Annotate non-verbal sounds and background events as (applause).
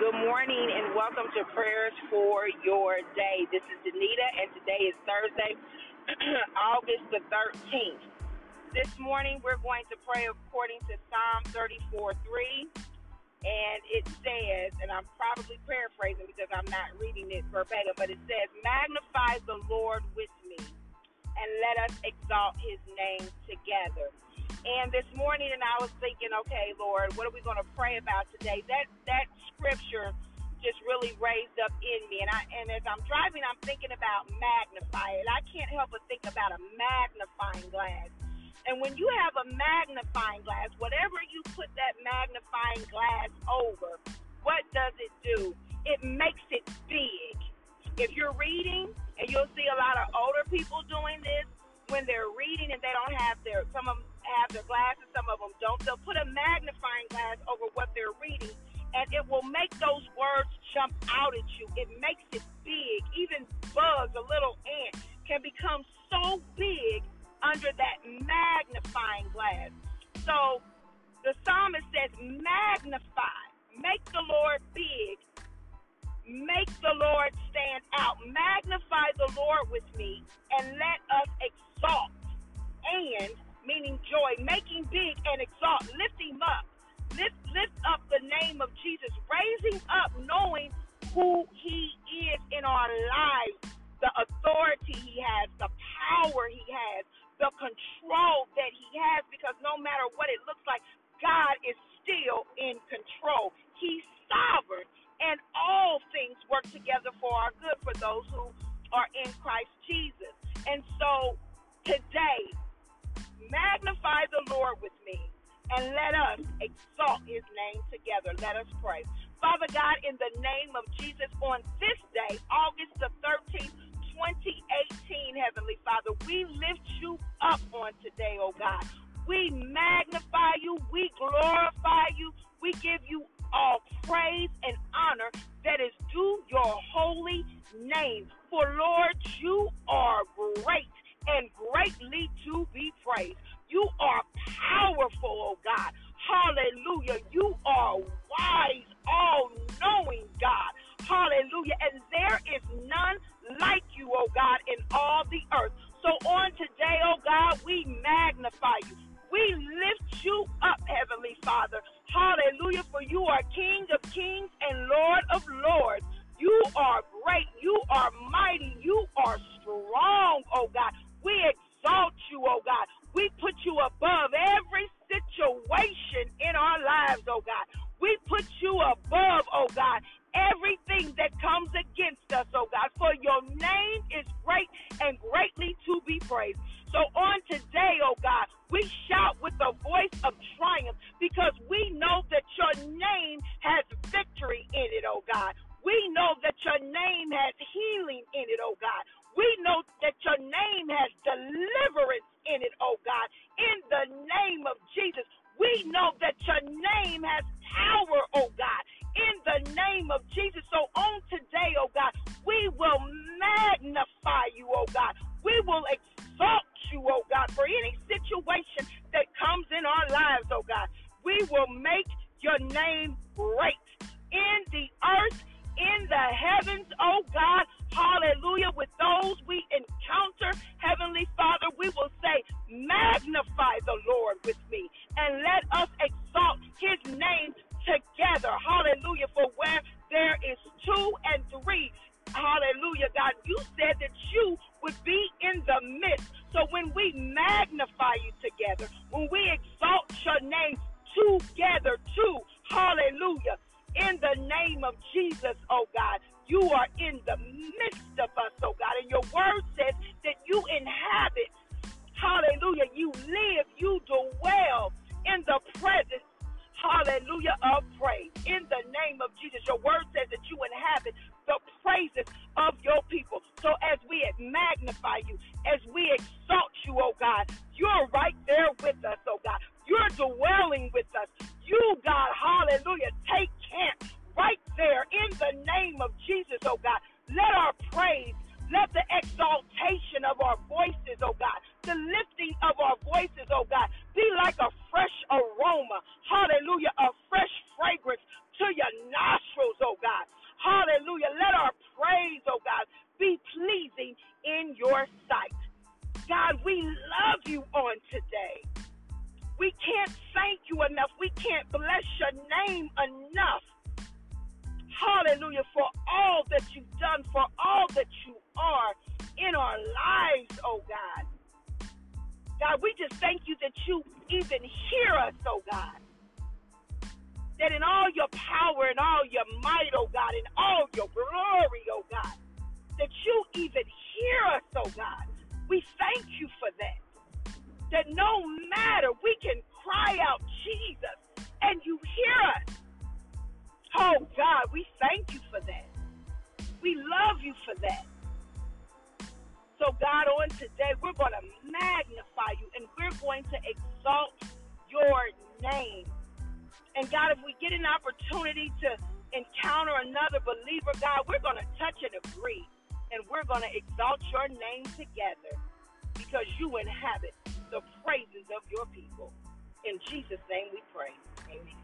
Good morning and welcome to Prayers for Your Day. This is Danita and today is Thursday, (clears throat) August the 13th. This morning we're going to pray according to Psalm 34 3. And it says, and I'm probably paraphrasing because I'm not reading it verbatim, but it says, Magnify the Lord with me and let us exalt his name together. And this morning, and I was thinking, okay, Lord, what are we going to pray about today? That that scripture just really raised up in me, and I and as I'm driving, I'm thinking about magnify it. I can't help but think about a magnifying glass. And when you have a magnifying glass, whatever you put that magnifying glass over, what does it do? It makes it big. If you're reading, and you'll see a lot of older people doing this, when they're reading and they don't have their some of them have their glasses, some of them don't. They'll put a magnifying glass over what they're reading, and it will make those words jump out at you. It makes it big. Even bugs, a little ant, can become so big under that magnifying glass. So the psalmist says, magnify, make the Lord big, make the Lord stand out, magnify the Lord with me, and let us exalt and meaning joy, making big and exalt, lifting up, lift lift up the name of Jesus, raising up, knowing who He is in our lives, the authority He has, the power He has, the control that He has, because no matter what it looks like, God is still in control. He's sovereign, and all things work together for our good for those who are in Christ Jesus. And so today, magnify the Lord with me and let us exalt his name together. Let us pray. Father God, in the name of Jesus, on this day, August the 13th, 2018, Heavenly Father, we lift you up on today, oh God. We magnify you, we glorify you, we give you all praise and honor that is due your holy name. For Lord, you are great and greatly to be You are powerful, oh God. Hallelujah. You are wise, all knowing God. Hallelujah. And there is none like you, oh God, in all the earth. So on today, oh God, we magnify you. We lift you up, Heavenly Father. Hallelujah. For you are King of kings and Lord of lords. You are lives, oh God. We put you above, oh God, everything that comes against us, oh God. For your name is great and greatly to be praised. So on today, oh God, we shout with the voice of triumph because we know that your name has victory in it, oh God. We know that your name has healing in it, oh God. We know that your name has deliverance in it, oh God. In the name of Jesus, we know that your name has power, oh God. In the name of Jesus. So on today, oh God, we will magnify you, oh God. We will exalt you, oh God, for any situation that comes in our lives, oh God. We will make your name great in the earth, in the heavens, oh God. Hallelujah. With those we encounter, Heavenly Father, we will say, Magnify the Lord with me and let us exalt his name together. Hallelujah. For where there is two and three, hallelujah, God, you said that you would be in the midst. So when we magnify you together, when we exalt your name together, too, hallelujah, in the name of Jesus, oh God, you are in the midst of us, oh God. And your word says Jesus, your word says that you inhabit the praises of your people. So as we magnify you, as we exalt you, oh God, you're right there with us, oh God. You're dwelling with us. You, God, hallelujah, take camp right there in the name of Jesus, oh God. Let our praise, let the exaltation of our voices, oh God, the lifting of our your sight. God, we love you on today. We can't thank you enough. We can't bless your name enough. Hallelujah for all that you've done, for all that you are in our lives, oh God. God, we just thank you that you even hear us, oh God. That in all your power and all your might, oh God, in all your glory, oh God, that you even hear us, oh God. We thank you for that. That no matter, we can cry out, Jesus, and you hear us. Oh God, we thank you for that. We love you for that. So, God, on today, we're going to magnify you and we're going to exalt your name. And God, if we get an opportunity to encounter another believer, God, we're going to touch and agree. And we're going to exalt your name together because you inhabit the praises of your people. In Jesus' name we pray. Amen.